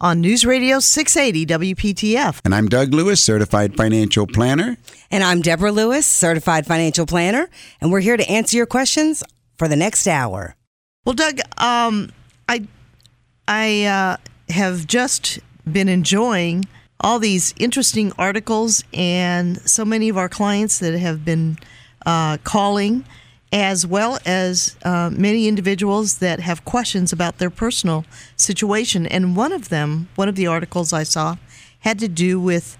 on News Radio 680 WPTF. And I'm Doug Lewis, certified financial planner. And I'm Deborah Lewis, certified financial planner, and we're here to answer your questions for the next hour. Well, Doug, um, I I uh, have just been enjoying all these interesting articles and so many of our clients that have been uh, calling as well as uh, many individuals that have questions about their personal situation. And one of them, one of the articles I saw, had to do with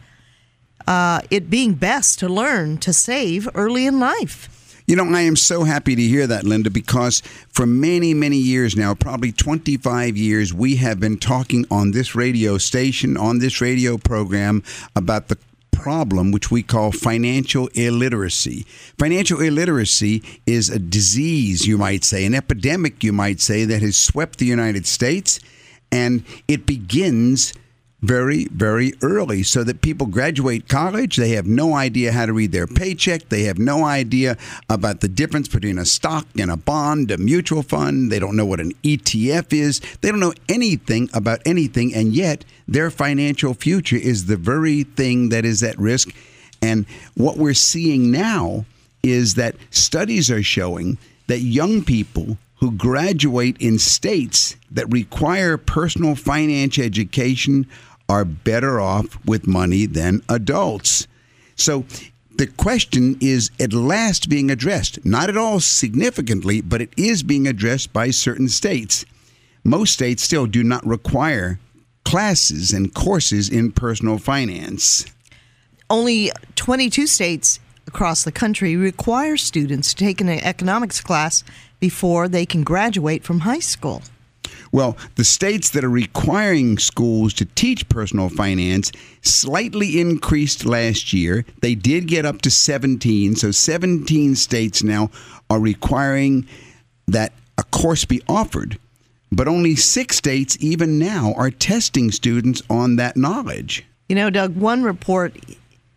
uh, it being best to learn to save early in life. You know, I am so happy to hear that, Linda, because for many, many years now, probably 25 years, we have been talking on this radio station, on this radio program, about the problem which we call financial illiteracy. Financial illiteracy is a disease, you might say, an epidemic, you might say, that has swept the United States, and it begins very, very early so that people graduate college. They have no idea how to read their paycheck. They have no idea about the difference between a stock and a bond, a mutual fund. They don't know what an ETF is. They don't know anything about anything. And yet, their financial future is the very thing that is at risk. And what we're seeing now is that studies are showing that young people who graduate in states that require personal finance education are better off with money than adults. So the question is at last being addressed, not at all significantly, but it is being addressed by certain states. Most states still do not require classes and courses in personal finance. Only 22 states across the country require students to take an economics class before they can graduate from high school. Well, the states that are requiring schools to teach personal finance slightly increased last year. They did get up to 17. So 17 states now are requiring that a course be offered. But only six states, even now, are testing students on that knowledge. You know, Doug, one report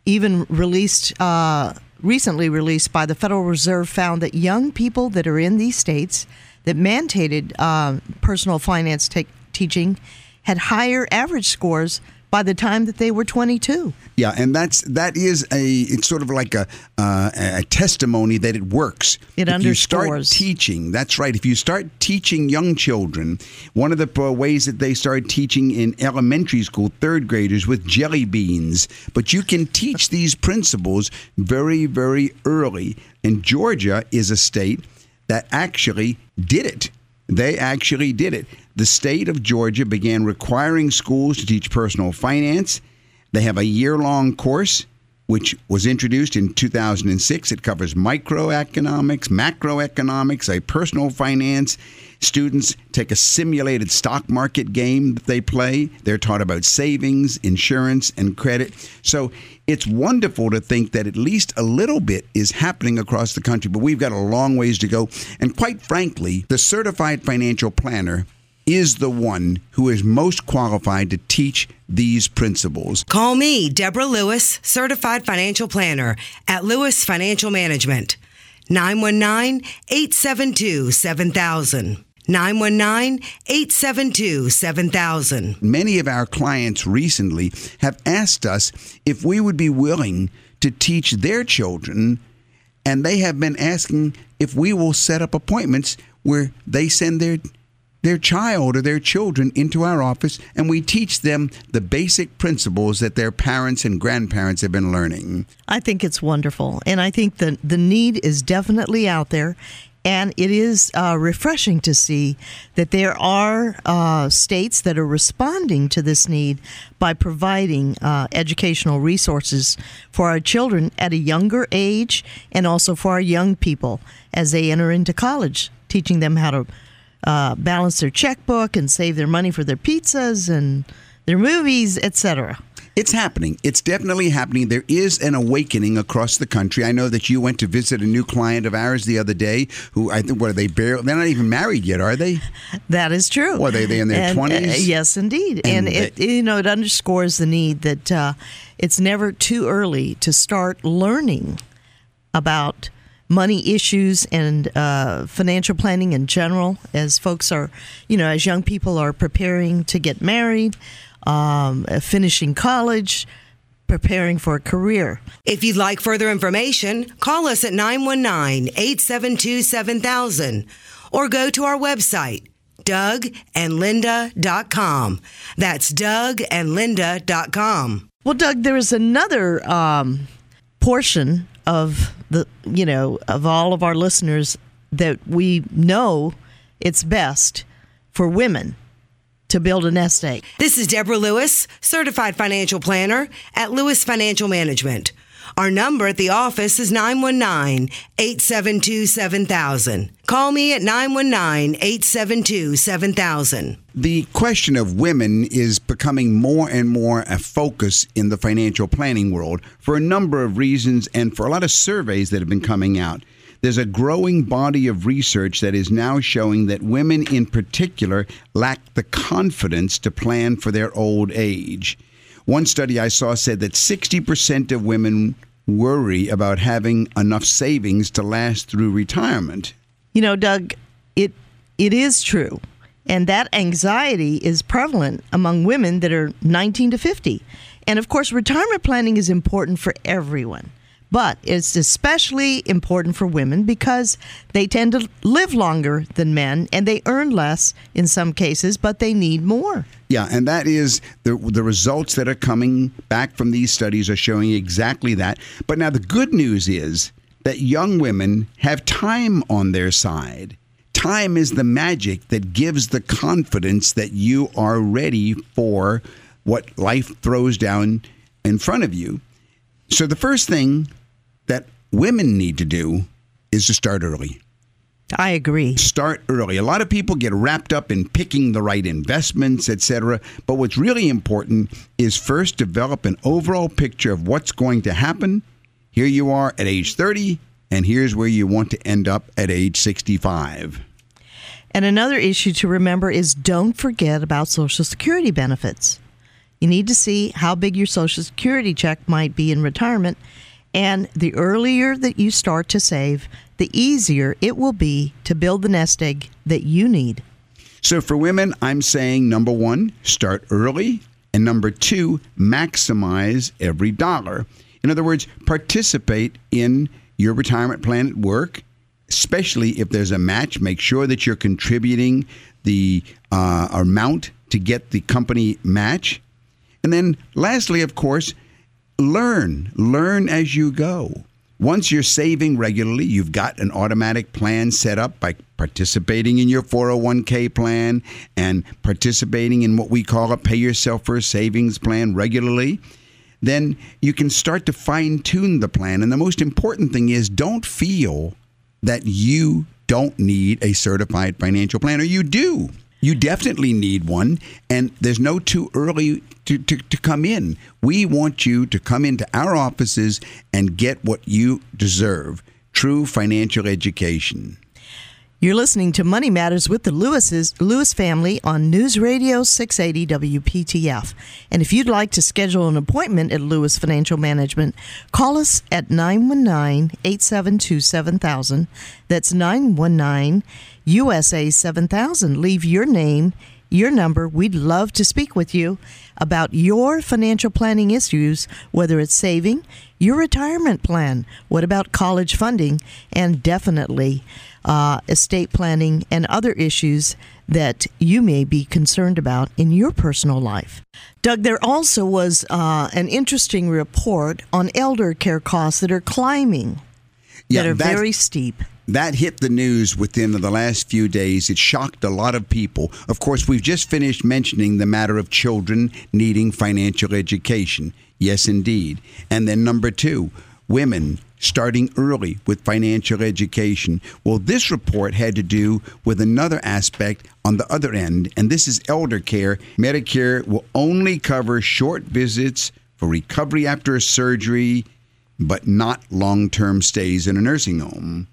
even released. Uh, recently released by the Federal Reserve found that young people that are in these states that mandated uh, personal finance te- teaching had higher average scores by the time that they were 22. Yeah, and that's that is a it's sort of like a uh, a testimony that it works. It if underscores. you start teaching, that's right. If you start teaching young children, one of the uh, ways that they start teaching in elementary school, third graders with jelly beans, but you can teach these principles very very early. And Georgia is a state that actually did it. They actually did it. The state of Georgia began requiring schools to teach personal finance. They have a year long course which was introduced in 2006. It covers microeconomics, macroeconomics, a personal finance. Students take a simulated stock market game that they play. They're taught about savings, insurance, and credit. So it's wonderful to think that at least a little bit is happening across the country, but we've got a long ways to go. And quite frankly, the certified financial planner is the one who is most qualified to teach these principles. Call me, Deborah Lewis, certified financial planner at Lewis Financial Management. 919 872 7000. 919 872 7000. Many of our clients recently have asked us if we would be willing to teach their children, and they have been asking if we will set up appointments where they send their their child or their children into our office and we teach them the basic principles that their parents and grandparents have been learning. I think it's wonderful. And I think the, the need is definitely out there. And it is uh, refreshing to see that there are uh, states that are responding to this need by providing uh, educational resources for our children at a younger age and also for our young people as they enter into college, teaching them how to uh, balance their checkbook and save their money for their pizzas and their movies, etc. It's happening. It's definitely happening. There is an awakening across the country. I know that you went to visit a new client of ours the other day who I think, what are they, barely, they're not even married yet, are they? That is true. Or are they, they in their And, uh, 20s? yes, indeed. And, And it, they- you know, it underscores the need that uh, it's never too early to start learning about money issues and uh, financial planning in general as folks are, you know, as young people are preparing to get married, um, uh, finishing college, preparing for a career. If you'd like further information, call us at 919 872 7000 or go to our website, dougandlinda.com. That's dougandlinda.com. Well, Doug, there is another um, portion of the, you know, of all of our listeners that we know it's best for women to build a nest egg. This is Deborah Lewis, certified financial planner at Lewis Financial Management. Our number at the office is 919 872 7000. Call me at 919 872 7000. The question of women is becoming more and more a focus in the financial planning world for a number of reasons and for a lot of surveys that have been coming out. There's a growing body of research that is now showing that women in particular lack the confidence to plan for their old age. One study I saw said that 60% of women worry about having enough savings to last through retirement. You know, Doug, it it is true. And that anxiety is prevalent among women that are 19 to 50. And of course, retirement planning is important for everyone. But it's especially important for women because they tend to live longer than men and they earn less in some cases, but they need more. Yeah, and that is the the results that are coming back from these studies are showing exactly that. But now the good news is that young women have time on their side. Time is the magic that gives the confidence that you are ready for what life throws down in front of you. So the first thing that women need to do is to start early I agree. start early. A lot of people get wrapped up in picking the right investments, etc. But what's really important is first develop an overall picture of what's going to happen. Here you are at age 30, and here's where you want to end up at age 65. And another issue to remember is don't forget about Social Security benefits. You need to see how big your Social Security check might be in retirement. And the earlier that you start to save, the easier it will be to build the nest egg that you need. So for women, I'm saying number one, start early, and number two, maximize every dollar. In other words, participate in your retirement plan at work, especially if there's a match. Make sure that you're contributing the uh, amount to get the company match. And then, lastly, of course, learn. Learn as you go. Once you're saving regularly, you've got an automatic plan set up by participating in your 401k plan and participating in what we call a pay yourself first savings plan regularly. Then you can start to fine tune the plan. And the most important thing is don't feel that you don't need a certified financial planner. You do. You definitely need one, and there's no too early to, to, to come in. We want you to come into our offices and get what you deserve true financial education. You're listening to Money Matters with the Lewis's Lewis family on News Radio 680 WPTF. And if you'd like to schedule an appointment at Lewis Financial Management, call us at 919-872-7000. That's 919 USA 7000. Leave your name, your number. We'd love to speak with you about your financial planning issues, whether it's saving, your retirement plan, what about college funding, and definitely uh, estate planning and other issues that you may be concerned about in your personal life. Doug, there also was uh, an interesting report on elder care costs that are climbing, Yeah, that are very steep. That hit the news within the last few days. It shocked a lot of people. Of course, we've just finished mentioning the matter of children needing financial education. Yes, indeed. And then number two, women starting early with financial education. Well, this report had to do with another aspect on the other end, and this is elder care. Medicare will only cover short visits for recovery after a surgery, but not long term stays in a nursing home.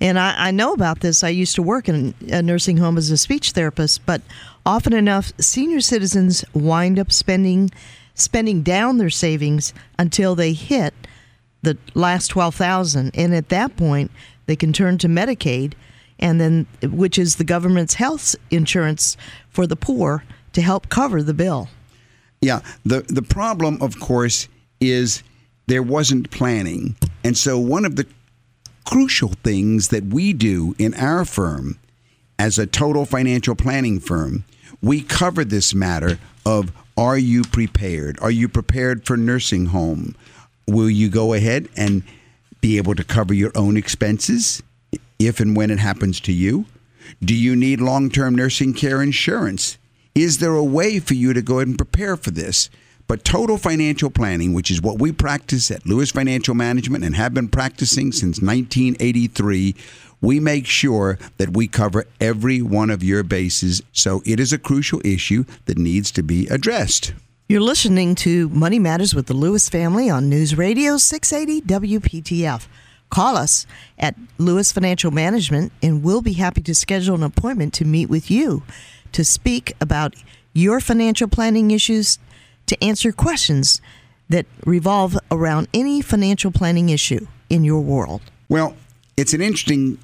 And I, I know about this. I used to work in a nursing home as a speech therapist, but often enough, senior citizens wind up spending spending down their savings until they hit the last twelve thousand, and at that point, they can turn to Medicaid, and then which is the government's health insurance for the poor to help cover the bill. Yeah, the the problem, of course, is there wasn't planning, and so one of the crucial things that we do in our firm, as a total financial planning firm, we cover this matter of are you prepared? Are you prepared for nursing home? Will you go ahead and be able to cover your own expenses if and when it happens to you? Do you need long term nursing care insurance? Is there a way for you to go ahead and prepare for this? But total financial planning, which is what we practice at Lewis Financial Management and have been practicing since 1983, we make sure that we cover every one of your bases. So it is a crucial issue that needs to be addressed. You're listening to Money Matters with the Lewis family on News Radio 680 WPTF. Call us at Lewis Financial Management and we'll be happy to schedule an appointment to meet with you to speak about your financial planning issues, to answer questions that revolve around any financial planning issue in your world. Well, it's an interesting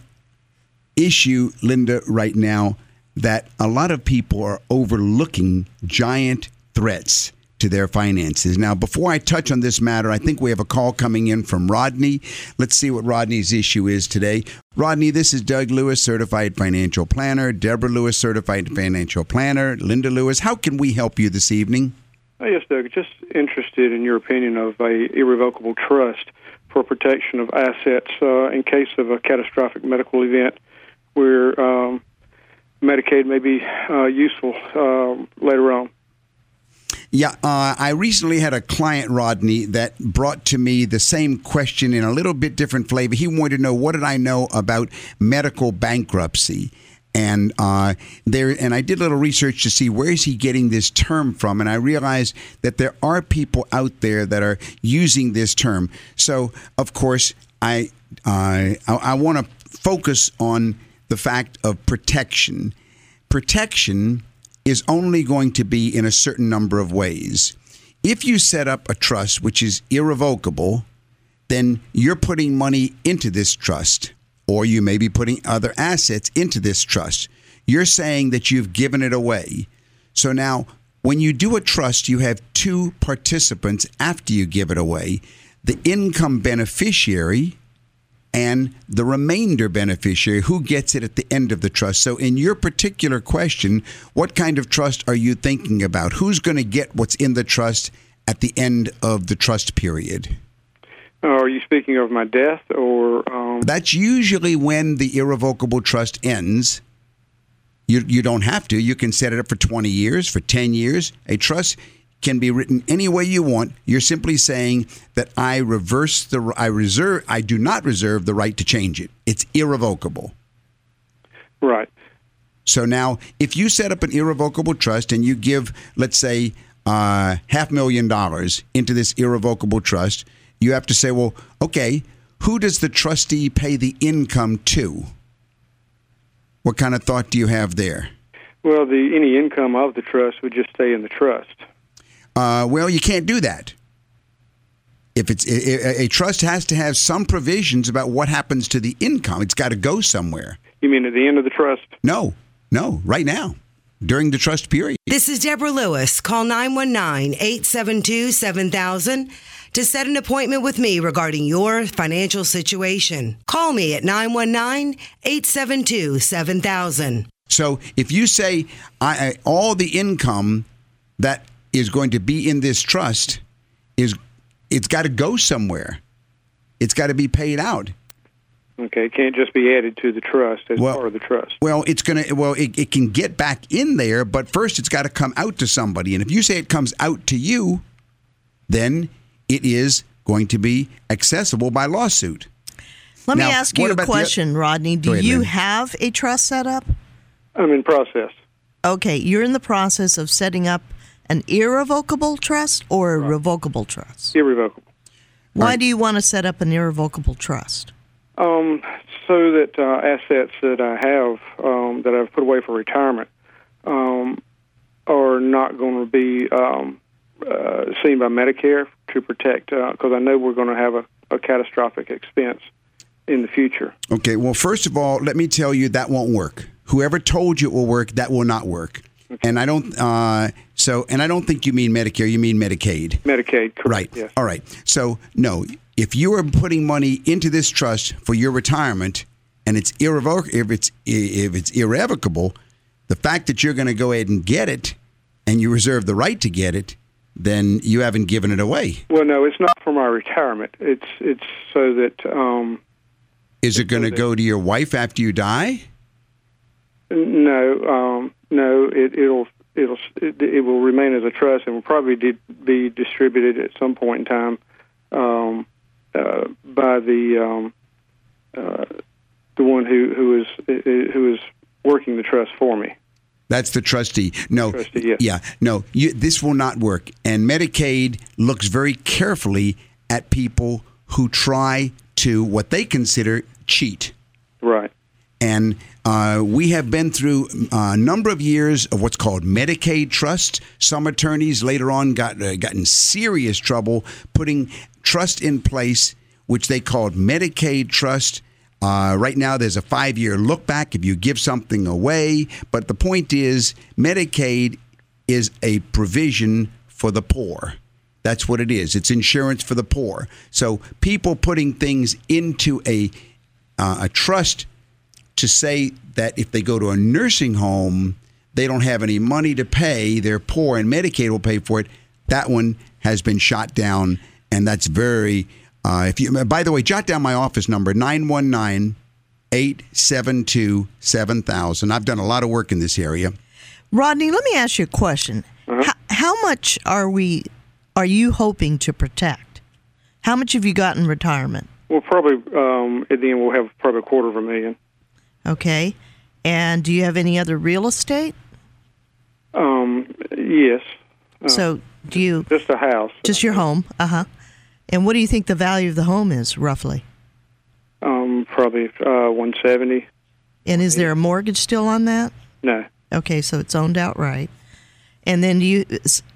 issue, Linda, right now that a lot of people are overlooking giant threats to their finances. Now, before I touch on this matter, I think we have a call coming in from Rodney. Let's see what Rodney's issue is today. Rodney, this is Doug Lewis, certified financial planner, Deborah Lewis, certified financial planner, Linda Lewis. How can we help you this evening? Oh, yes, Doug. Just interested in your opinion of a irrevocable trust for protection of assets uh, in case of a catastrophic medical event where um, Medicaid may be uh, useful uh, later on. Yeah, uh, I recently had a client, Rodney, that brought to me the same question in a little bit different flavor. He wanted to know what did I know about medical bankruptcy, and uh, there, and I did a little research to see where is he getting this term from, and I realized that there are people out there that are using this term. So, of course, I I, I want to focus on the fact of protection. Protection is only going to be in a certain number of ways. If you set up a trust which is irrevocable, then you're putting money into this trust, or you may be putting other assets into this trust. You're saying that you've given it away. So now, when you do a trust, you have two participants after you give it away the income beneficiary and the remainder beneficiary who gets it at the end of the trust. So, in your particular question, what kind of trust are you thinking about? Who's going to get what's in the trust at the end of the trust period? Are you speaking of my death or? Um, That's usually when the irrevocable trust ends. You, you don't have to. You can set it up for 20 years, for 10 years. A trust can be written any way you want. You're simply saying that I reverse the I reserve I do not reserve the right to change it. It's irrevocable. right. So now, if you set up an irrevocable trust and you give, let's say, uh, half million dollars into this irrevocable trust, you have to say, well, okay, who does the trustee pay the income to? What kind of thought do you have there? Well, the any income of the trust would just stay in the trust. Uh, well, you can't do that. If it's a, a trust has to have some provisions about what happens to the income, it's got to go somewhere. You mean at the end of the trust? No, no, right now, during the trust period. This is Deborah Lewis. Call 919 872 7000 to set an appointment with me regarding your financial situation. Call me at 919 872 7000. So if you say I, I, all the income that is going to be in this trust is it's got to go somewhere. It's got to be paid out. Okay, it can't just be added to the trust as Well- part of the trust. Well, it's gonna. Well, it, it can get back in there, but first it's got to come out to somebody. And if you say it comes out to you, then it is going to be accessible by lawsuit. Let Now, me ask you a about the- question, Rodney. Do ahead, you Lynn. have a trust set up? I'm in process. Okay, you're in the process of setting up an irrevocable trust or a revocable trust. Irrevocable. Why Right. do you want to set up an irrevocable trust? Um, so that uh, assets that I have um, that I've put away for retirement um, are not going to be um, uh, seen by Medicare to protect because I know we're going to have a, a catastrophic expense in the future. Okay. Well, first of all, let me tell you that won't work. Whoever told you it will work, that will not work. And I don't. Uh, so, and I don't think you mean Medicare. You mean Medicaid. Medicaid, correct? Right. Yes. All right. So, no, if you are putting money into this trust for your retirement and it's irrevocable, if it's if it's irrevocable, the fact that you're going to go ahead and get it and you reserve the right to get it, then you haven't given it away. Well, no, it's not for my retirement. It's it's so that um, Is it going to go to your wife after you die? no, um, no, it, it'll it'll it, it will remain as a trust and will probably be distributed at some point in time um, uh, by the um, uh, the one who who is who is working the trust for me. That's the trustee. No, Trustee, yes. yeah, no. You, this will not work. And Medicaid looks very carefully at people who try to what they consider cheat. Right. And uh, we have been through a number of years of what's called Medicaid trust. Some attorneys later on got uh, got in serious trouble putting trust in place, which they called Medicaid trust. Uh, right now, there's a five year look back if you give something away. But the point is, Medicaid is a provision for the poor. That's what it is. It's insurance for the poor. So people putting things into a uh, a trust to say that if they go to a nursing home, they don't have any money to pay, they're poor, and Medicaid will pay for it. That one has been shot down, and that's very. Uh, if you, by the way, jot down my office number 919 872 7000. I've done a lot of work in this area. Rodney, let me ask you a question. How, how much are we are you hoping to protect? How much have you got in retirement? Well, probably um, at the end we'll have probably a quarter of a million. Okay. And do you have any other real estate? Um, yes, so do you just a house. just your home? Uh huh. And what do you think the value of the home is roughly? Um, probably uh, one seventy. And is there a mortgage still on that? No, Okay, so it's owned outright. And then do you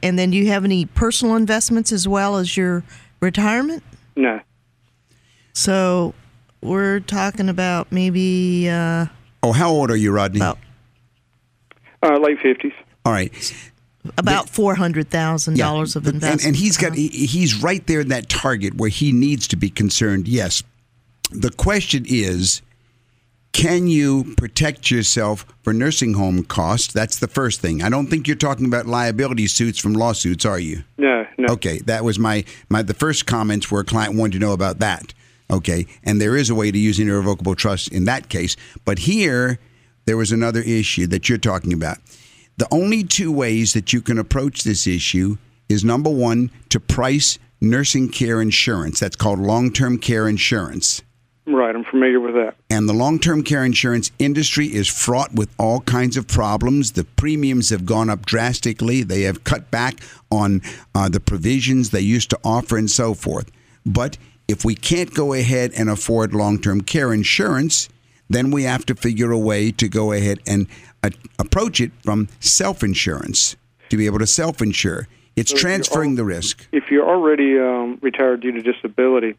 and then do you have any personal investments as well as your retirement? no. So we're talking about maybe uh, Oh, how old are you, Rodney? About- Uh, late fifties. All right. About four hundred thousand dollars of investment. And, and he's got uh-huh. he, he's right there in that target where he needs to be concerned. Yes. The question is can you protect yourself for nursing home costs? That's the first thing. I don't think you're talking about liability suits from lawsuits, are you? No, no. Okay, that was my my the first comments where a client wanted to know about that. Okay, and there is a way to use an irrevocable trust in that case, but here there was another issue that you're talking about. The only two ways that you can approach this issue is number one to price nursing care insurance. That's called long-term care insurance. Right, I'm familiar with that. And the long term care insurance industry is fraught with all kinds of problems. The premiums have gone up drastically. They have cut back on uh, the provisions they used to offer and so forth. But if we can't go ahead and afford long term care insurance, then we have to figure a way to go ahead and uh, approach it from self insurance to be able to self insure. It's So transferring al- the risk. If you're already um, retired due to disability,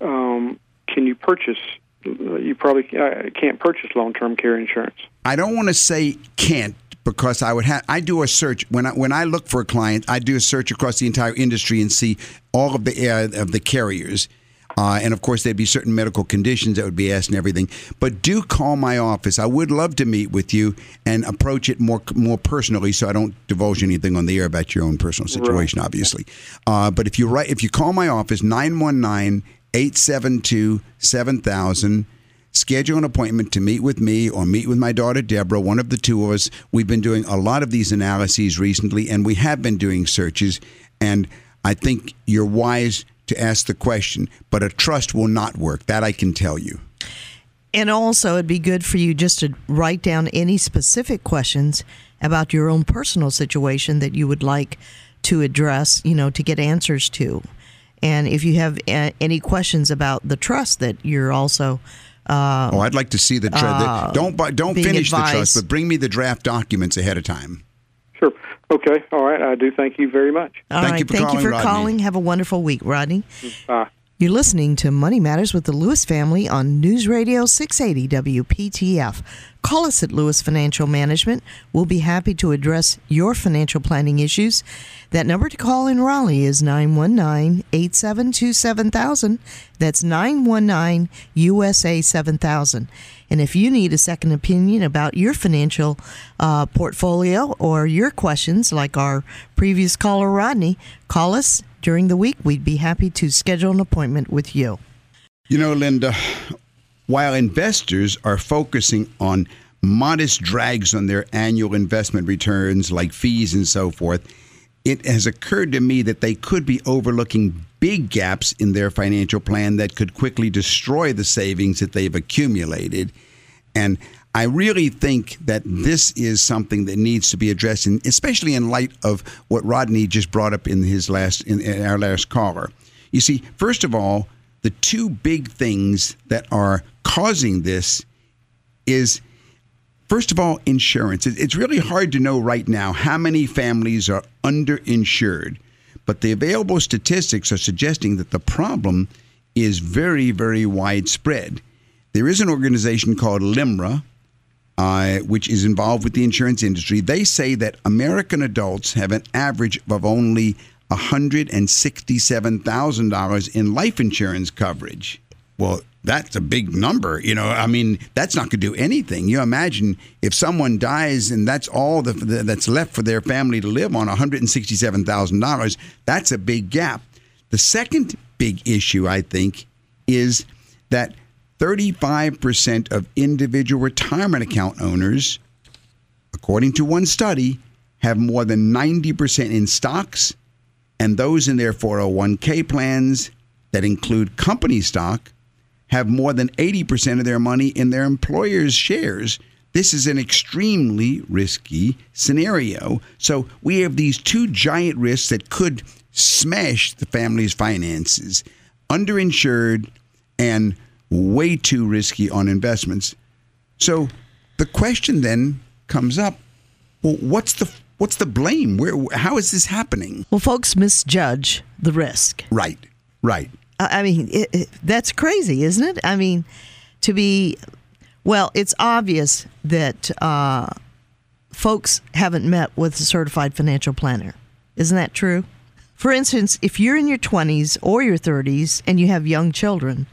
um, can you purchase? You probably uh, can't purchase long-term care insurance. I don't want to say can't because I would have I do a search when I when I look for a client I do a search across the entire industry and see all of the uh, of the carriers. Uh, and of course, there'd be certain medical conditions that would be asked and everything. But do call my office. I would love to meet with you and approach it more more personally, so I don't divulge anything on the air about your own personal situation, right. obviously. Uh, but if you write, if you call my office 919 872 7000 schedule an appointment to meet with me or meet with my daughter Deborah, one of the two of us. We've been doing a lot of these analyses recently, and we have been doing searches. And I think you're wise to ask the question, but a trust will not work. That I can tell you. And also, it'd be good for you just to write down any specific questions about your own personal situation that you would like to address, you know, to get answers to. And if you have any questions about the trust that you're also uh, oh, I'd like to see the draft. Uh, don't don't finish advised. the trust, but bring me the draft documents ahead of time. Sure. Okay. All right. I do. Thank you very much. All thank right. You thank calling, you for Rodney. calling. Have a wonderful week, Rodney. Bye. You're listening to Money Matters with the Lewis family on News Radio 680 WPTF. Call us at Lewis Financial Management. We'll be happy to address your financial planning issues. That number to call in Raleigh is 919 872 7000. That's 919 USA 7000. And if you need a second opinion about your financial uh, portfolio or your questions, like our previous caller Rodney, call us during the week, we'd be happy to schedule an appointment with you. You know, Linda, while investors are focusing on modest drags on their annual investment returns, like fees and so forth, it has occurred to me that they could be overlooking big gaps in their financial plan that could quickly destroy the savings that they've accumulated. And I really think that this is something that needs to be addressed, and especially in light of what Rodney just brought up in his last in, in our last caller. You see, first of all, the two big things that are causing this is First of all, insurance. It's really hard to know right now how many families are underinsured, but the available statistics are suggesting that the problem is very, very widespread. There is an organization called LIMRA, uh, which is involved with the insurance industry, they say that American adults have an average of only $167,000 in life insurance coverage. Well, that's a big number. You know, I mean, that's not going to do anything. You imagine if someone dies and that's all the, the, that's left for their family to live on $167,000, that's a big gap. The second big issue, I think, is that 35% of individual retirement account owners, according to one study, have more than 90% in stocks, and those in their 401k plans that include company stock have more than 80% of their money in their employer's shares. This is an extremely risky scenario. So we have these two giant risks that could smash the family's finances underinsured and way too risky on investments. So the question then comes up: Well, what's the what's the blame? Where how is this happening? Well, folks misjudge the risk. Right. Right. I mean, it, it, that's crazy, isn't it? I mean, to be well, it's obvious that uh, folks haven't met with a certified financial planner. Isn't that true? For instance, if you're in your 20s or your 30s and you have young children,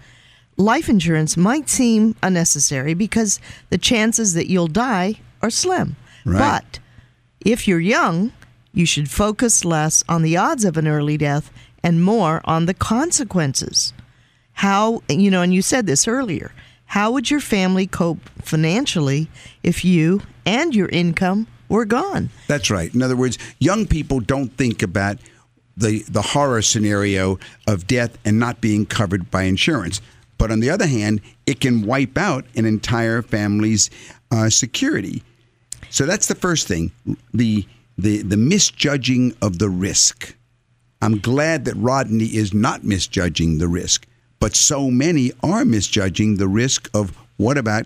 life insurance might seem unnecessary because the chances that you'll die are slim. Right. But if you're young, you should focus less on the odds of an early death and more on the consequences. How, you know, and you said this earlier, how would your family cope financially if you and your income were gone? That's right. In other words, young people don't think about the, the horror scenario of death and not being covered by insurance. But on the other hand, it can wipe out an entire family's uh, security. So that's the first thing the, the, the misjudging of the risk. I'm glad that Rodney is not misjudging the risk, but so many are misjudging the risk of what about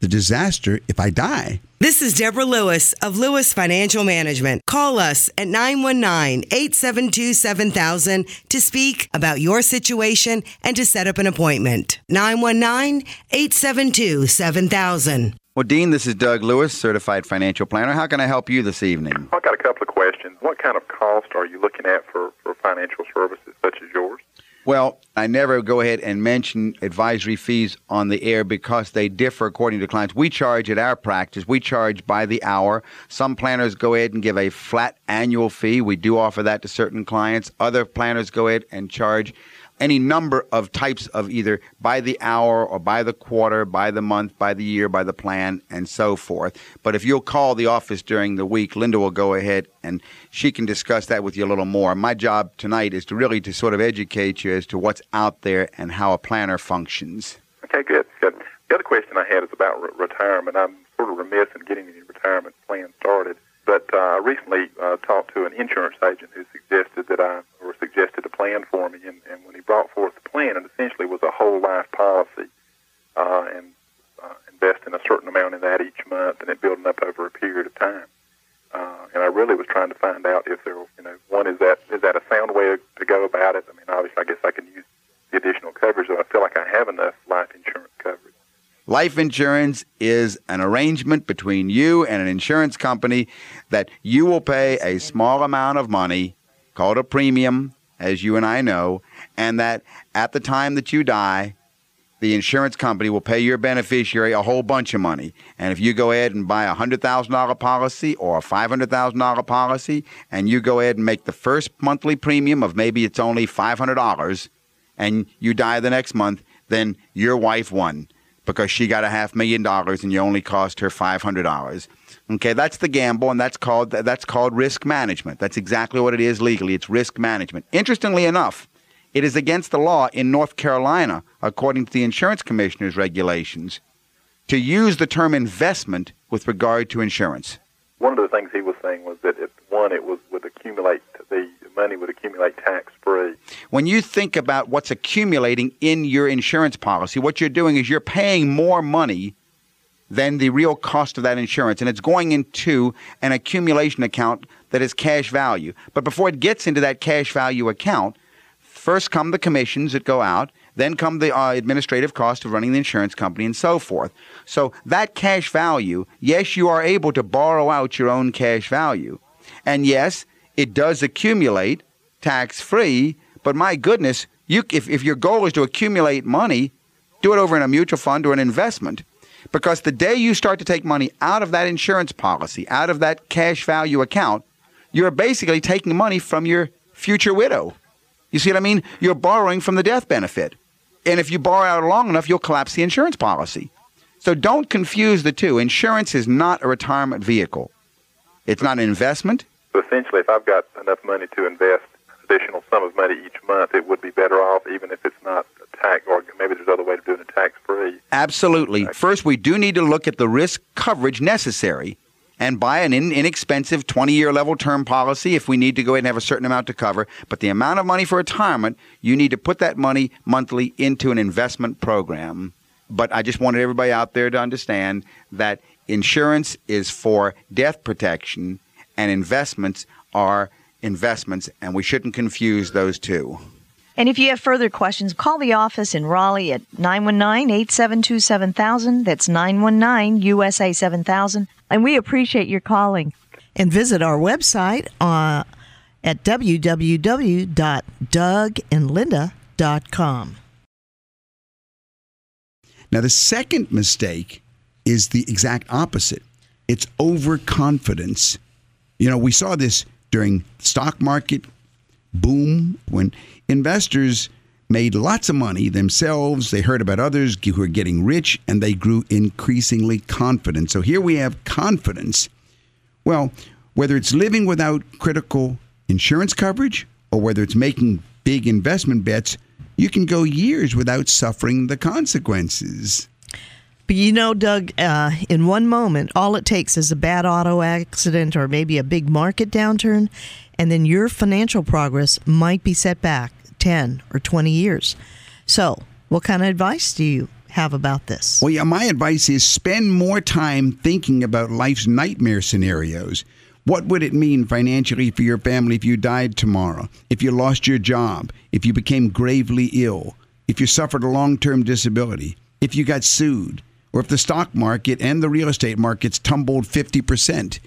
the disaster if I die? This is Deborah Lewis of Lewis Financial Management. Call us at 919 872 7000 to speak about your situation and to set up an appointment. 919 872 7000. Well, Dean, this is Doug Lewis, certified financial planner. How can I help you this evening? I've got a couple of questions. What kind of cost are you looking at for, for financial services such as yours? Well, I never go ahead and mention advisory fees on the air because they differ according to clients. We charge at our practice, we charge by the hour. Some planners go ahead and give a flat annual fee. We do offer that to certain clients. Other planners go ahead and charge any number of types of either by the hour or by the quarter, by the month, by the year, by the plan, and so forth. But if you'll call the office during the week, Linda will go ahead and she can discuss that with you a little more. My job tonight is to really to sort of educate you as to what's out there and how a planner functions. Okay, good, good. The other question I had is about re- retirement. I'm sort of remiss in getting any retirement plan started. But uh, I recently uh, talked to an insurance agent who suggested that I, or suggested a plan for me, and, and when he brought forth the plan, it essentially was a whole life policy, uh, and uh, investing a certain amount in that each month, and it building up over a period of time. Uh, and I really was trying to find out if there, you know, one is that is that a sound way to go about it? I mean, obviously, I guess I can use the additional coverage, but I feel like I have enough life insurance coverage. Life insurance is an arrangement between you and an insurance company that you will pay a small amount of money, called a premium, as you and I know, and that at the time that you die, the insurance company will pay your beneficiary a whole bunch of money. And if you go ahead and buy a $100,000 policy or a $500,000 policy, and you go ahead and make the first monthly premium of maybe it's only $500, and you die the next month, then your wife won because she got a half million dollars and you only cost her five hundred dollars. Okay, that's the gamble, and that's called that's called risk management. That's exactly what it is legally. It's risk management. Interestingly enough, it is against the law in North Carolina, according to the insurance commissioner's regulations, to use the term investment with regard to insurance. One of the things he was saying was that if one, it was would accumulate money would accumulate tax free. When you think about what's accumulating in your insurance policy, what you're doing is you're paying more money than the real cost of that insurance, and it's going into an accumulation account that is cash value. But before it gets into that cash value account, first come the commissions that go out, then come the uh, administrative cost of running the insurance company, and so forth. So that cash value, yes, you are able to borrow out your own cash value, and yes, it does accumulate tax free. But my goodness, you if, if your goal is to accumulate money, do it over in a mutual fund or an investment. Because the day you start to take money out of that insurance policy, out of that cash value account, you're basically taking money from your future widow. You see what I mean? You're borrowing from the death benefit. And if you borrow out long enough, you'll collapse the insurance policy. So don't confuse the two. Insurance is not a retirement vehicle. It's not an investment. So essentially, if I've got enough money to invest an additional sum of money each month, it would be better off even if it's not tax, or maybe there's other way of doing it tax free. Absolutely. First, we do need to look at the risk coverage necessary and buy an in- inexpensive 20 year level term policy if we need to go ahead and have a certain amount to cover. But the amount of money for retirement, you need to put that money monthly into an investment program. But I just wanted everybody out there to understand that insurance is for death protection and investments are investments, and we shouldn't confuse those two. And if you have further questions, call the office in Raleigh at 919 872 7000. That's 919 USA 7000. And we appreciate your calling. And visit our website uh, at www.dougandlinda.com. Now, the second mistake is the exact opposite it's overconfidence. You know, we saw this during stock market boom when investors made lots of money themselves. They heard about others who were getting rich and they grew increasingly confident. So here we have confidence. Well, whether it's living without critical insurance coverage or whether it's making big investment bets, you can go years without suffering the consequences. But you know, Doug, uh, in one moment, all it takes is a bad auto accident or maybe a big market downturn, and then your financial progress might be set back 10 or 20 years. So, what kind of advice do you have about this? Well, yeah, my advice is spend more time thinking about life's nightmare scenarios. What would it mean financially for your family if you died tomorrow? If you lost your job? If you became gravely ill? If you suffered a long term disability? If you got sued? Or if the stock market and the real estate markets tumbled 50%?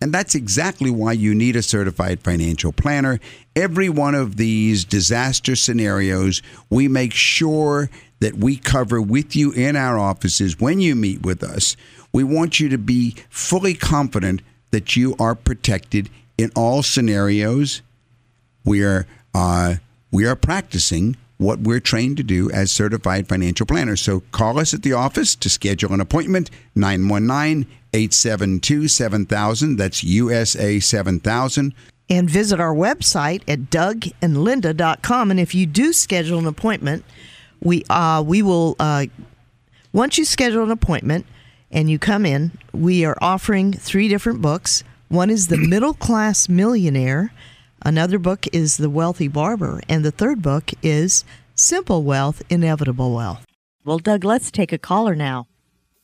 And that's exactly why you need a certified financial planner. Every one of these disaster scenarios, we make sure that we cover with you in our offices when you meet with us. We want you to be fully confident that you are protected in all scenarios. We are uh, we are practicing what we're trained to do as certified financial planners. So call us at the office to schedule an appointment 919 872 7000. That's USA 7000. And visit our website at dougandlinda.com. And if you do schedule an appointment, we uh, we will uh, once you schedule an appointment and you come in, we are offering three different books. One is the Middle Class Millionaire. Another book is The Wealthy Barber, and the third book is Simple Wealth, Inevitable Wealth. Well, Doug, let's take a caller now.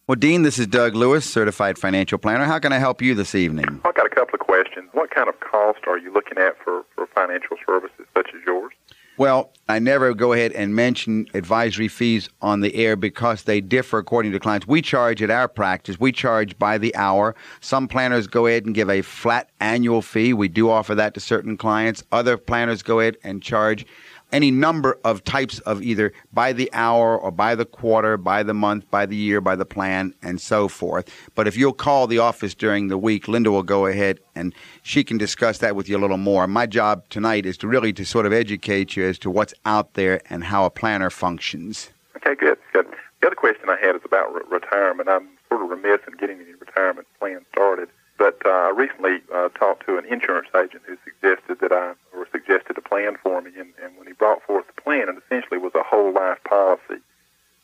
Well, Dean, this is Doug Lewis, certified financial planner. How can I help you this evening? I've got a couple of questions. What kind of cost are you looking at for, for financial services such as yours? Well, I never go ahead and mention advisory fees on the air because they differ according to clients. We charge at our practice, we charge by the hour. Some planners go ahead and give a flat annual fee. We do offer that to certain clients. Other planners go ahead and charge any number of types of either by the hour or by the quarter, by the month, by the year, by the plan, and so forth. But if you'll call the office during the week, Linda will go ahead and she can discuss that with you a little more. My job tonight is to really to sort of educate you as to what's out there and how a planner functions. Okay, good, good. The other question I had is about re- retirement. I'm sort of remiss in getting any retirement plan started. But uh, I recently uh, talked to an insurance agent who suggested that I, or suggested a plan for me, and, and when he brought forth the plan, it essentially was a whole life policy,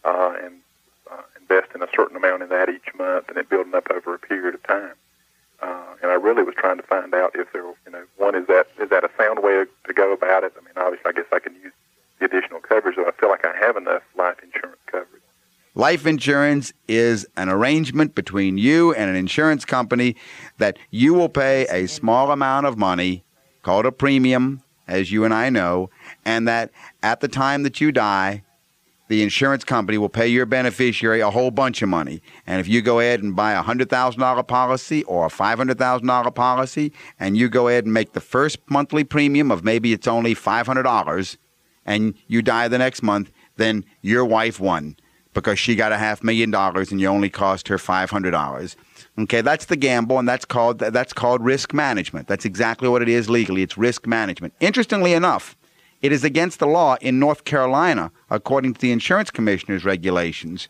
uh, and uh, investing a certain amount in that each month, and it building up over a period of time. Uh, and I really was trying to find out if there, you know, one is that is that a sound way to go about it? I mean, obviously, I guess I can use the additional coverage, but I feel like I have enough life insurance coverage. Life insurance is an arrangement between you and an insurance company that you will pay a small amount of money, called a premium, as you and I know, and that at the time that you die, the insurance company will pay your beneficiary a whole bunch of money. And if you go ahead and buy a $100,000 policy or a $500,000 policy, and you go ahead and make the first monthly premium of maybe it's only $500, and you die the next month, then your wife won because she got a half million dollars and you only cost her five hundred dollars. Okay, that's the gamble, and that's called that's called risk management. That's exactly what it is legally. It's risk management. Interestingly enough, it is against the law in North Carolina, according to the insurance commissioner's regulations,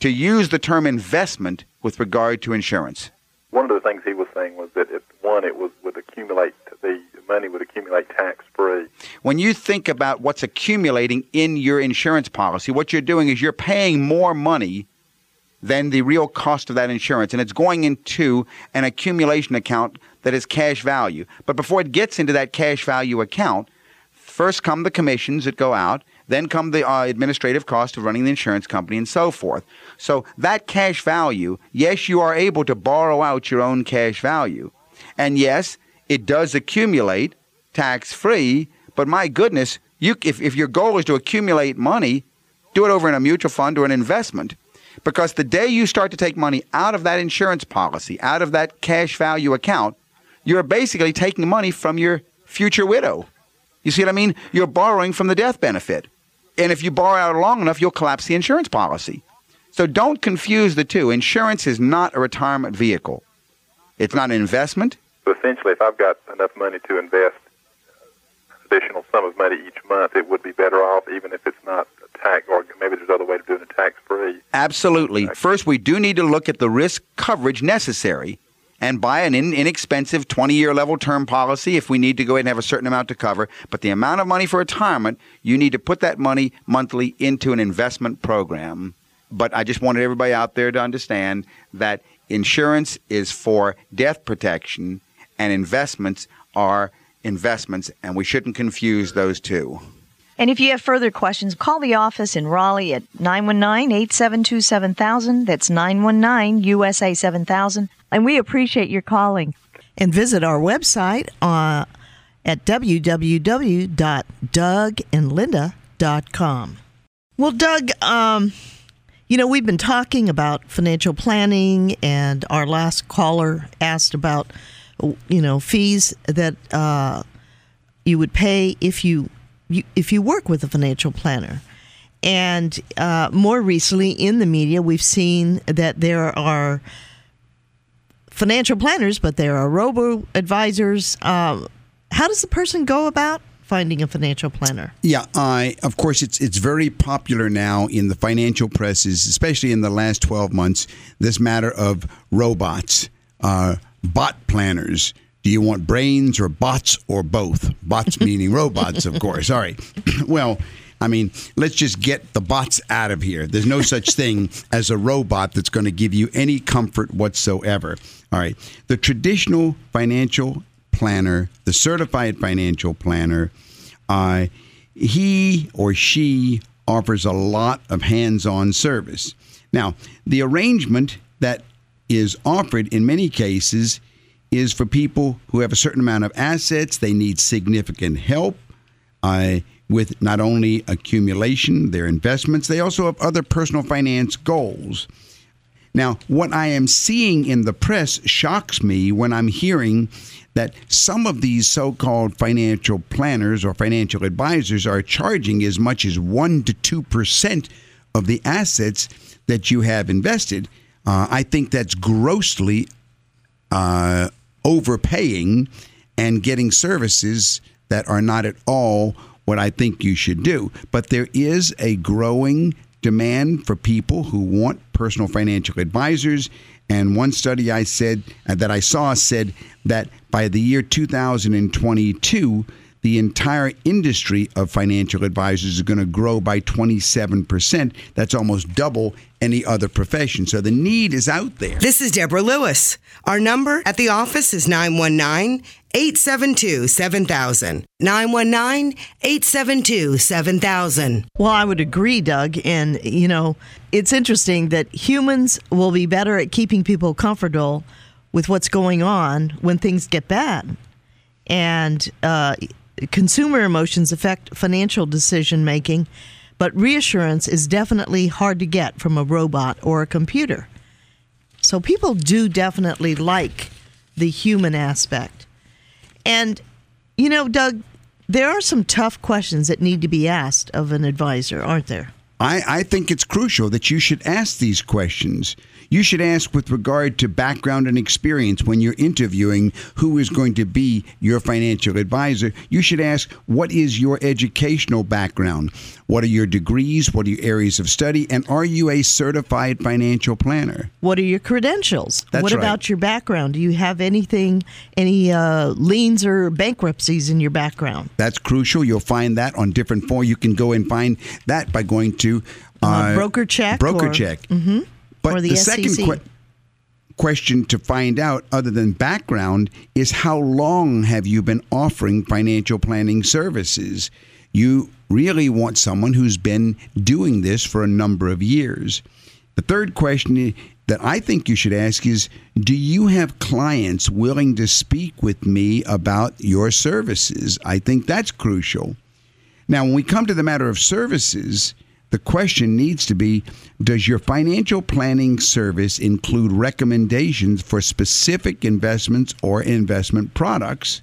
to use the term investment with regard to insurance. One of the things he was saying was that if one, it was would accumulate the money would accumulate tax free. When you think about what's accumulating in your insurance policy, what you're doing is you're paying more money than the real cost of that insurance, and it's going into an accumulation account that is cash value. But before it gets into that cash value account, first come the commissions that go out, then come the uh, administrative cost of running the insurance company, and so forth. So that cash value, yes, you are able to borrow out your own cash value, and yes, it does accumulate tax free. But my goodness, you if, if your goal is to accumulate money, do it over in a mutual fund or an investment. Because the day you start to take money out of that insurance policy, out of that cash value account, you're basically taking money from your future widow. You see what I mean? You're borrowing from the death benefit. And if you borrow out long enough, you'll collapse the insurance policy. So don't confuse the two. Insurance is not a retirement vehicle. It's not an investment. So essentially, if I've got enough money to invest additional sum of money each month, it would be better off even if it's not tax, or maybe there's other way of doing it tax free. Absolutely. First, we do need to look at the risk coverage necessary and buy an in- inexpensive 20 year level term policy if we need to go ahead and have a certain amount to cover. But the amount of money for retirement, you need to put that money monthly into an investment program. But I just wanted everybody out there to understand that insurance is for death protection and investments are investments, and we shouldn't confuse those two. And if you have further questions, call the office in Raleigh at 919 872 7000. That's 919 USA 7000. And we appreciate your calling. And visit our website uh, at www.dougandlinda.com. Well, Doug, um, you know, we've been talking about financial planning, and our last caller asked about you know, fees that uh, you would pay if you, you if you work with a financial planner. And uh, more recently in the media, we've seen that there are financial planners, but there are robo advisors. Um, how does the person go about finding a financial planner? Yeah, I of course it's it's very popular now in the financial presses, especially in the last twelve months. This matter of robots, uh, bot planners. Do you want brains or bots or both? Bots meaning robots, of course. All right. well. I mean, let's just get the bots out of here. There's no such thing as a robot that's going to give you any comfort whatsoever. All right. The traditional financial planner, the certified financial planner, uh, he or she offers a lot of hands on service. Now, the arrangement that is offered in many cases is for people who have a certain amount of assets, they need significant help. Uh, with not only accumulation, their investments, they also have other personal finance goals. Now, what I am seeing in the press shocks me when I'm hearing that some of these so called financial planners or financial advisors are charging as much as 1% to 2% of the assets that you have invested. Uh, I think that's grossly uh, overpaying and getting services that are not at all what I think you should do. But there is a growing demand for people who want personal financial advisors. And one study I said uh, that I saw said that by the year 2022, the entire industry of financial advisors is going to grow by 27%. That's almost double any other profession. So the need is out there. This is Deborah Lewis. Our number at the office is 919 872 7000. 919 872 7000. Well, I would agree, Doug. And, you know, it's interesting that humans will be better at keeping people comfortable with what's going on when things get bad. And uh, consumer emotions affect financial decision making, but reassurance is definitely hard to get from a robot or a computer. So people do definitely like the human aspect. And, you know, Doug, there are some tough questions that need to be asked of an advisor, aren't there? I, I think it's crucial that you should ask these questions. You should ask with regard to background and experience when you're interviewing who is going to be your financial advisor. You should ask, what is your educational background? What are your degrees? What are your areas of study? And are you a certified financial planner? What are your credentials? That's what right. about your background? Do you have anything, any uh, liens or bankruptcies in your background? That's crucial. You'll find that on different forms. You can go and find that by going to Uh, broker check Broker or- check. Mhm. But Or the second SEC. que- question to find out, other than background, is how long have you been offering financial planning services? You really want someone who's been doing this for a number of years. The third question that I think you should ask is Do you have clients willing to speak with me about your services? I think that's crucial. Now, when we come to the matter of services, the question needs to be Does your financial planning service include recommendations for specific investments or investment products?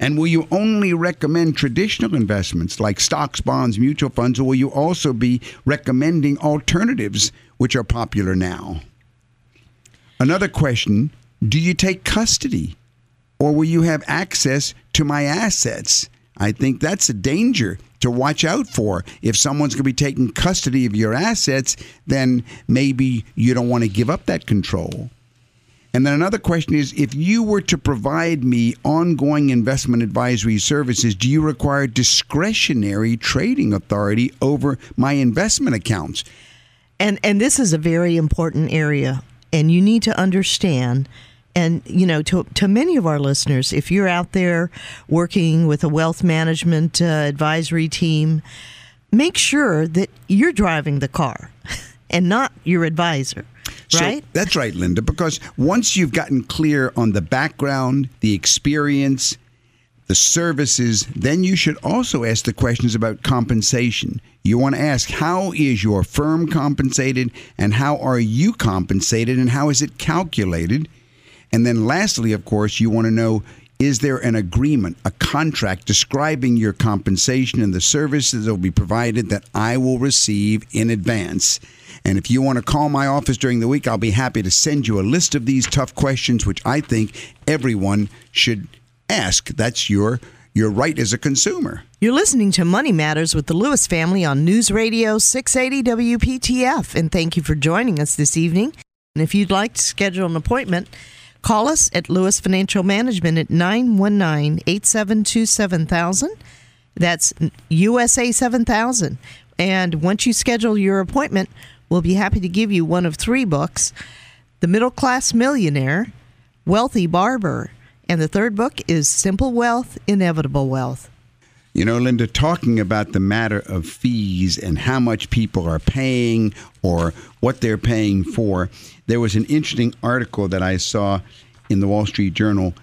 And will you only recommend traditional investments like stocks, bonds, mutual funds, or will you also be recommending alternatives which are popular now? Another question Do you take custody? Or will you have access to my assets? I think that's a danger to watch out for. If someone's going to be taking custody of your assets, then maybe you don't want to give up that control. And then another question is if you were to provide me ongoing investment advisory services, do you require discretionary trading authority over my investment accounts? And and this is a very important area, and you need to understand. And you know, to to many of our listeners, if you're out there working with a wealth management uh, advisory team, make sure that you're driving the car, and not your advisor. Right? So that's right, Linda, because once you've gotten clear on the background, the experience, the services, then you should also ask the questions about compensation. You want to ask how is your firm compensated and how are you compensated and how is it calculated? And then lastly, of course, you want to know is there an agreement, a contract describing your compensation and the services that will be provided that I will receive in advance? And if you want to call my office during the week, I'll be happy to send you a list of these tough questions, which I think everyone should ask. That's your your right as a consumer. You're listening to Money Matters with the Lewis family on News Radio 680 WPTF, and thank you for joining us this evening. And if you'd like to schedule an appointment, call us at Lewis Financial Management at 919 872 7000. That's USA 7000. And once you schedule your appointment, we'll be happy to give you one of three books The Middle Class Millionaire, Wealthy Barber, and the third book is Simple Wealth, Inevitable Wealth. You know, Linda, talking about the matter of fees and how much people are paying or what they're paying for, there was an interesting article that I saw in the Wall Street Journal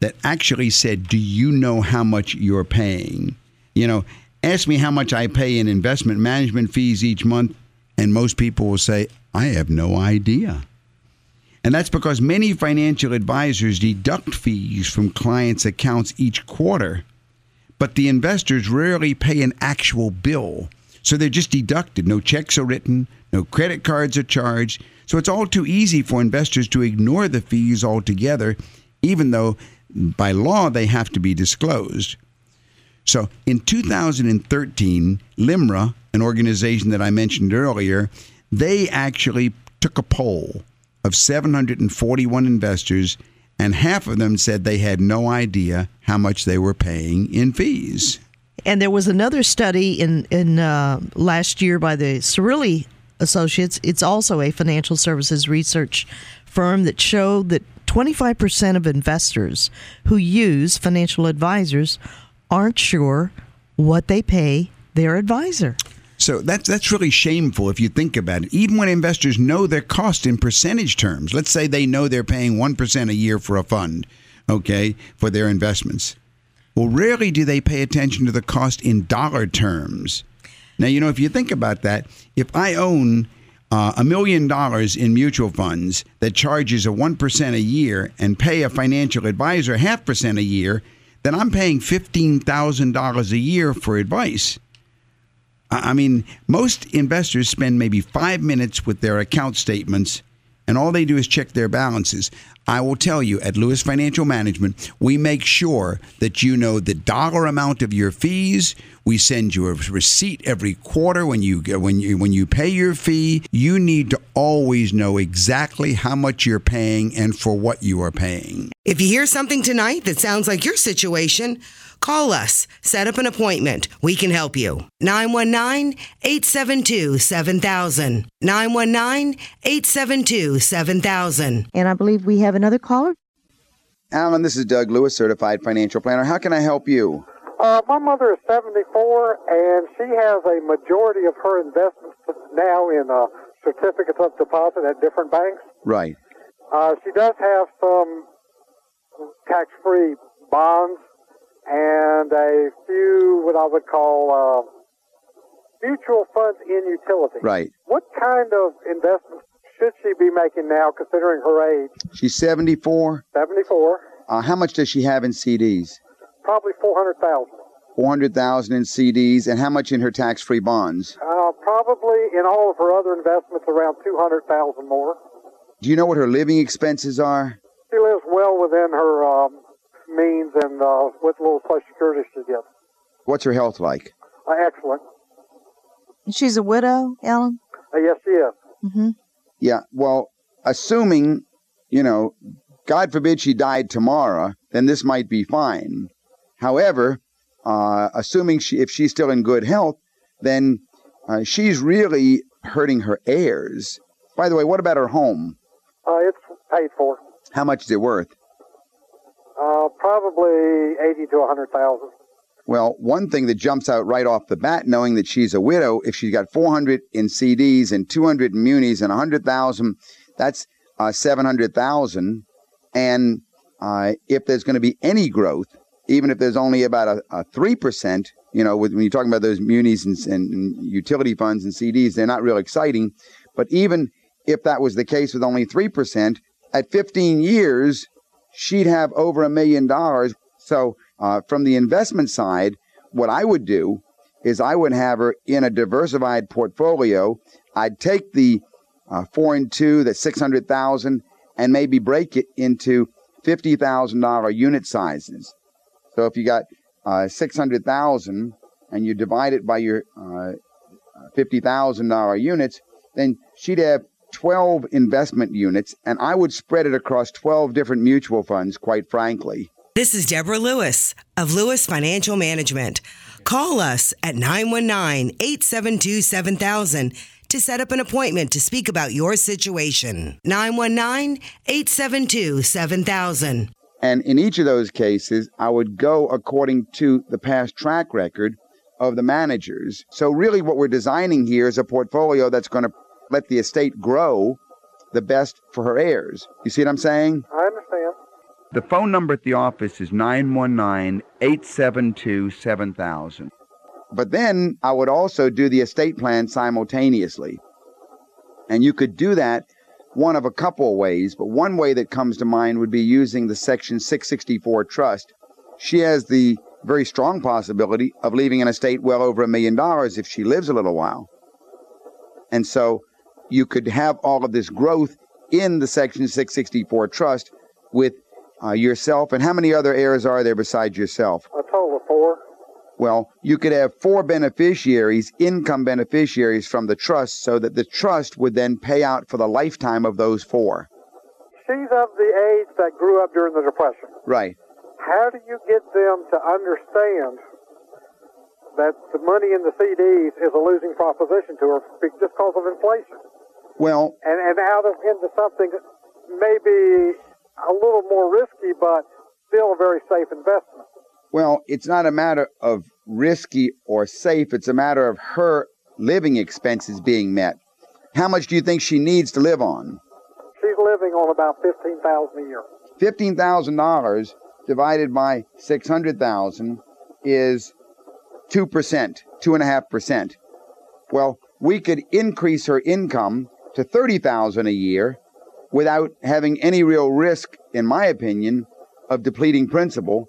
that actually said, Do you know how much you're paying? You know, ask me how much I pay in investment management fees each month, and most people will say, I have no idea. And that's because many financial advisors deduct fees from clients' accounts each quarter, but the investors rarely pay an actual bill. So they're just deducted. No checks are written, no credit cards are charged. So it's all too easy for investors to ignore the fees altogether, even though by law they have to be disclosed. So in 2013, LIMRA, an organization that I mentioned earlier, they actually took a poll of 741 investors, and half of them said they had no idea how much they were paying in fees. And there was another study in in uh, last year by the Cerulli Associates. It's also a financial services research firm that showed that 25% of investors who use financial advisors aren't sure what they pay their advisor. So that's that's really shameful if you think about it. Even when investors know their cost in percentage terms, let's say they know they're paying one percent a year for a fund, okay, for their investments. Well, rarely do they pay attention to the cost in dollar terms. Now, you know, if you think about that, if I own uh, a million dollars in mutual funds that charges a 1% a year and pay a financial advisor half percent a year, then I'm paying $15,000 a year for advice. I mean, most investors spend maybe five minutes with their account statements, and all they do is check their balances. I will tell you at Lewis Financial Management, we make sure that you know the dollar amount of your fees. We send you a receipt every quarter when you when you when you pay your fee. You need to always know exactly how much you're paying and for what you are paying. If you hear something tonight that sounds like your situation, Call us. Set up an appointment. We can help you. 919 872 7000. 919 872 7000. And I believe we have another caller. Alan, this is Doug Lewis, certified financial planner. How can I help you? Uh, my mother is 74, and she has a majority of her investments now in uh, certificates of deposit at different banks. Right. Uh, she does have some tax-free bonds and a few what I would call uh, mutual funds in utility. Right. What kind of investments should she be making now, considering her age? She's 74. 74. Uh, how much does she have in CDs? Probably 400,000. 400,000 in CDs and how much in her tax-free bonds? Uh, probably in all of her other investments around 200,000 more. Do you know what her living expenses are? She lives well within her um, and uh, what little social security she gets. What's her health like? Uh, excellent. She's a widow, Ellen? Uh, yes, she is. Mm-hmm. Yeah, well, assuming, you know, God forbid she died tomorrow, then this might be fine. However, uh, assuming she, if she's still in good health, then uh, she's really hurting her heirs. By the way, what about her home? Uh, it's paid for. How much is it worth? Uh, probably eighty to a hundred thousand. Well, one thing that jumps out right off the bat, knowing that she's a widow, if she's got 400 in CDs and 200 in munis and 100,000, that's uh, 700,000. And uh, if there's going to be any growth, even if there's only about a, a 3%, you know, when you're talking about those munis and, and utility funds and CDs, they're not real exciting. But even if that was the case with only 3%, at 15 years, she'd have over a million dollars. So, uh, from the investment side, what I would do is I would have her in a diversified portfolio. I'd take the uh, four and two, the six hundred thousand, and maybe break it into fifty thousand dollar unit sizes. So if you got uh, six hundred thousand and you divide it by your uh, fifty thousand dollar units, then she'd have twelve investment units, and I would spread it across twelve different mutual funds. Quite frankly. This is Deborah Lewis of Lewis Financial Management. Call us at 919 872 7000 to set up an appointment to speak about your situation. 919 872 7000. And in each of those cases, I would go according to the past track record of the managers. So, really, what we're designing here is a portfolio that's going to let the estate grow the best for her heirs. You see what I'm saying? I understand. The phone number at the office is 919 872 7000. But then I would also do the estate plan simultaneously. And you could do that one of a couple of ways, but one way that comes to mind would be using the Section 664 trust. She has the very strong possibility of leaving an estate well over a million dollars if she lives a little while. And so you could have all of this growth in the Section 664 trust with uh, yourself. And how many other heirs are there besides yourself? A total of four. Well, you could have four beneficiaries, income beneficiaries from the trust, so that the trust would then pay out for the lifetime of those four. She's of the age that grew up during the Depression. Right. How do you get them to understand that the money in the CDs is a losing proposition to her just because of inflation? Well, And, and out of into something maybe a little more risky, but still a very safe investment. well, it's not a matter of risky or safe. It's a matter of her living expenses being met. How much do you think she needs to live on? She's living on about fifteen thousand a year. Fifteen thousand dollars divided by six hundred thousand is two percent, two and a half percent. Well, we could increase her income to thirty thousand a year without having any real risk, in my opinion, of depleting principal.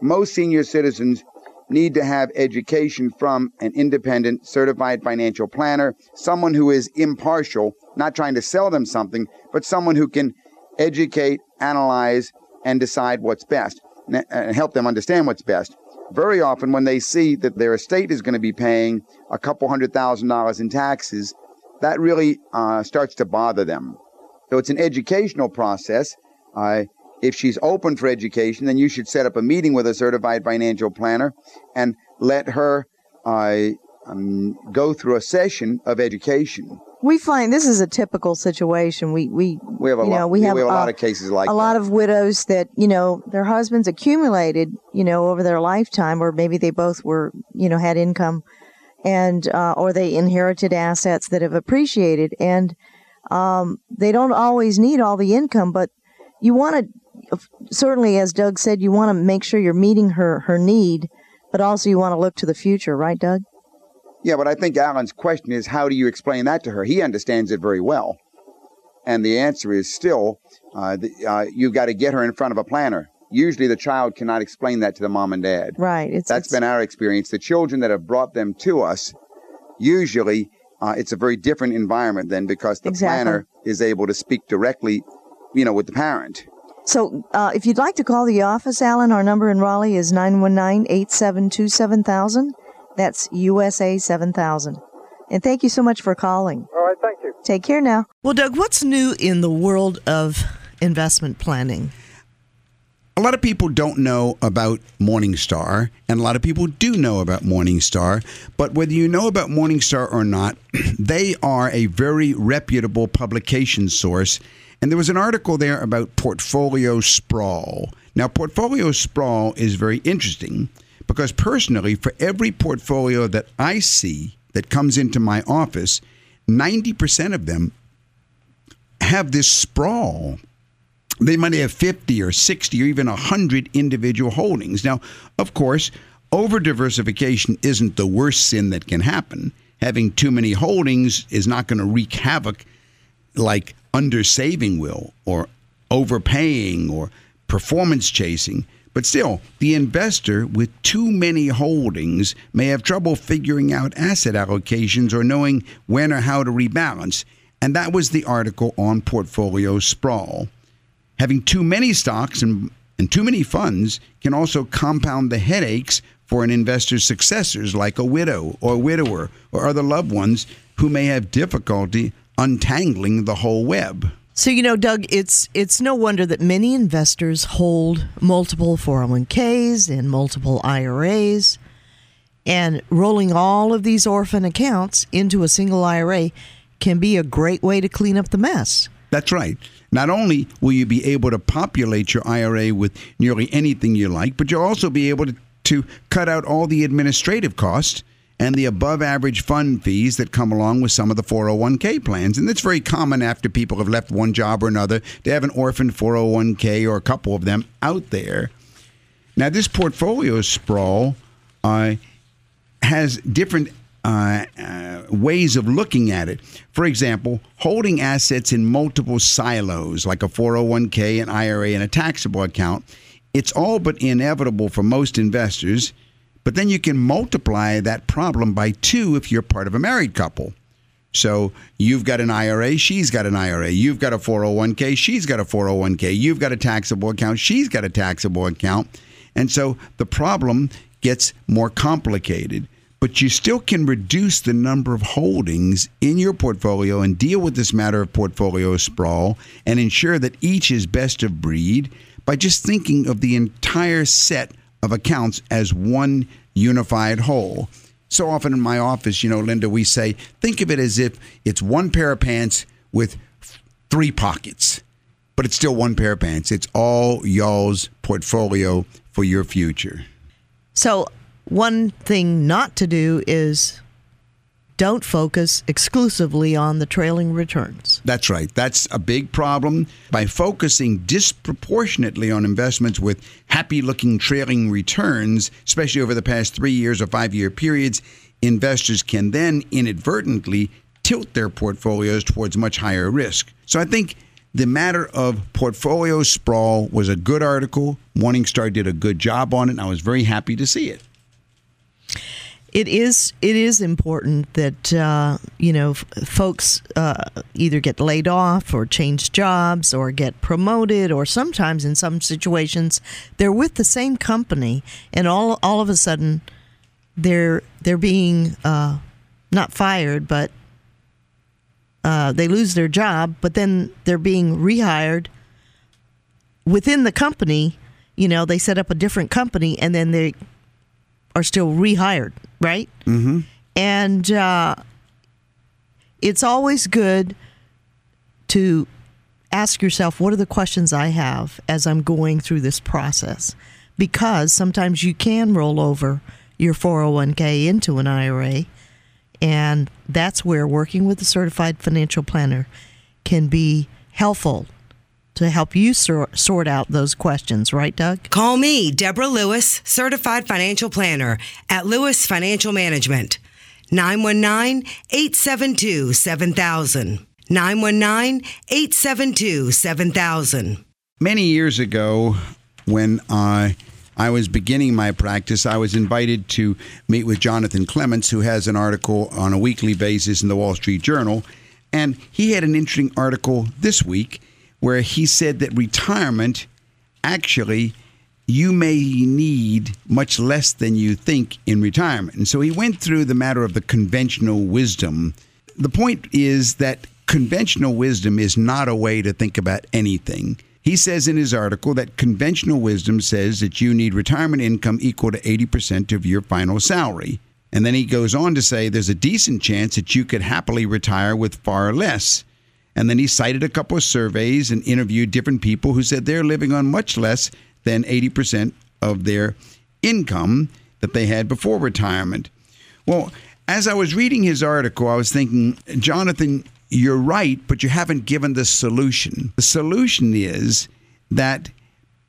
Most senior citizens need to have education from an independent certified financial planner, someone who is impartial, not trying to sell them something, but someone who can educate, analyze, and decide what's best and help them understand what's best. Very often, when they see that their estate is going to be paying a couple hundred thousand dollars in taxes, that really uh, starts to bother them. So it's an educational process. Uh, if she's open for education, then you should set up a meeting with a certified financial planner and let her uh, um, go through a session of education. We find this is a typical situation. We we We have a you lot. know, we yeah, have, we have a lot of cases like a that. lot of widows that you know their husbands accumulated you know over their lifetime or maybe they both were you know had income and uh, or they inherited assets that have appreciated and um, they don't always need all the income but you want to certainly as doug said you want to make sure you're meeting her her need but also you want to look to the future right doug Yeah, but I think Alan's question is how do you explain that to her? He understands it very well. And the answer is still uh, the, uh, you've got to get her in front of a planner. Usually the child cannot explain that to the mom and dad. right it's That's it's- been our experience. The children that have brought them to us, usually uh, it's a very different environment then because the Exactly. planner is able to speak directly, you know, with the parent. So, uh, if you'd like to call the office, Alan, our number in Raleigh is 919 872 7000. That's USA 7000. And thank you so much for calling. All right, thank you. Take care now. Well, Doug, what's new in the world of investment planning? A lot of people don't know about Morningstar, and a lot of people do know about Morningstar. But whether you know about Morningstar or not, they are a very reputable publication source. And there was an article there about portfolio sprawl. Now, portfolio sprawl is very interesting because personally, for every portfolio that I see that comes into my office, 90% of them have this sprawl they might have 50 or 60 or even 100 individual holdings. Now, of course, over diversification isn't the worst sin that can happen. Having too many holdings is not going to wreak havoc like undersaving will or overpaying or performance chasing. But still, the investor with too many holdings may have trouble figuring out asset allocations or knowing when or how to rebalance. And that was the article on portfolio sprawl. Having too many stocks and, and too many funds can also compound the headaches for an investor's successors, like a widow or widower or other loved ones who may have difficulty untangling the whole web. So you know, Doug, it's it's no wonder that many investors hold multiple 401ks and multiple IRAs, and rolling all of these orphan accounts into a single IRA can be a great way to clean up the mess. That's right. Not only will you be able to populate your IRA with nearly anything you like, but you'll also be able to, to cut out all the administrative costs and the above average fund fees that come along with some of the 401k plans. And that's very common after people have left one job or another to have an orphan 401k or a couple of them out there. Now, this portfolio sprawl uh, has different uh, uh, ways of looking at it. For example, holding assets in multiple silos, like a 401k, an IRA, and a taxable account, it's all but inevitable for most investors but then you can multiply that problem by two if you're part of a married couple. So you've got an IRA, she's got an IRA. You've got a 401k, she's got a 401k. You've got a taxable account, she's got a taxable account. And so the problem gets more complicated. But you still can reduce the number of holdings in your portfolio and deal with this matter of portfolio sprawl and ensure that each is best of breed by just thinking of the entire set of accounts as one unified whole. So often in my office, you know, Linda, we say, think of it as if it's one pair of pants with three pockets, but it's still one pair of pants. It's all y'all's portfolio for your future. So, one thing not to do is don't focus exclusively on the trailing returns. That's right. That's a big problem. By focusing disproportionately on investments with happy looking trailing returns, especially over the past three years or five year periods, investors can then inadvertently tilt their portfolios towards much higher risk. So I think the matter of portfolio sprawl was a good article. Morningstar did a good job on it, and I was very happy to see it it is it is important that uh, you know f- folks uh, either get laid off or change jobs or get promoted or sometimes in some situations they're with the same company and all all of a sudden they're they're being uh, not fired but uh, they lose their job but then they're being rehired within the company. You know they set up a different company and then they are still rehired, right? Mm-hmm. And uh, it's always good to ask yourself, what are the questions I have as I'm going through this process? Because sometimes you can roll over your 401k into an IRA. And that's where working with a certified financial planner can be helpful to help you sort, sort out those questions, right, Doug? Call me, Deborah Lewis, certified financial planner at Lewis Financial Management. 919 872 7000. 919 872 7000. Many years ago, when I I was beginning my practice, I was invited to meet with Jonathan Clements, who has an article on a weekly basis in the Wall Street Journal. And he had an interesting article this week where he said that retirement actually you may need much less than you think in retirement. And so he went through the matter of the conventional wisdom. The point is that conventional wisdom is not a way to think about anything. He says in his article that conventional wisdom says that you need retirement income equal to 80% of your final salary. And then he goes on to say there's a decent chance that you could happily retire with far less. And then he cited a couple of surveys and interviewed different people who said they're living on much less than 80% of their income that they had before retirement. Well, as I was reading his article, I was thinking, Jonathan, you're right, but you haven't given the solution. The solution is that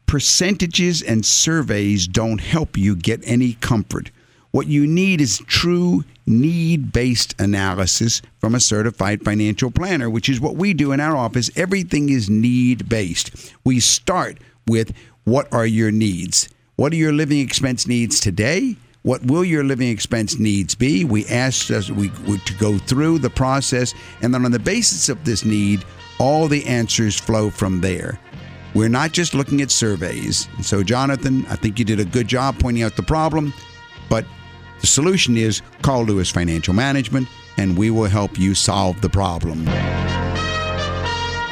percentages and surveys don't help you get any comfort. What you need is true need based analysis from a certified financial planner, which is what we do in our office. Everything is need based. We start with what are your needs? What are your living expense needs today? What will your living expense needs be? We asked us we, we to go through the process, and then on the basis of this need, all the answers flow from there. We're not just looking at surveys. And so, Jonathan, I think you did a good job pointing out the problem, but the solution is call Lewis Financial Management, and we will help you solve the problem.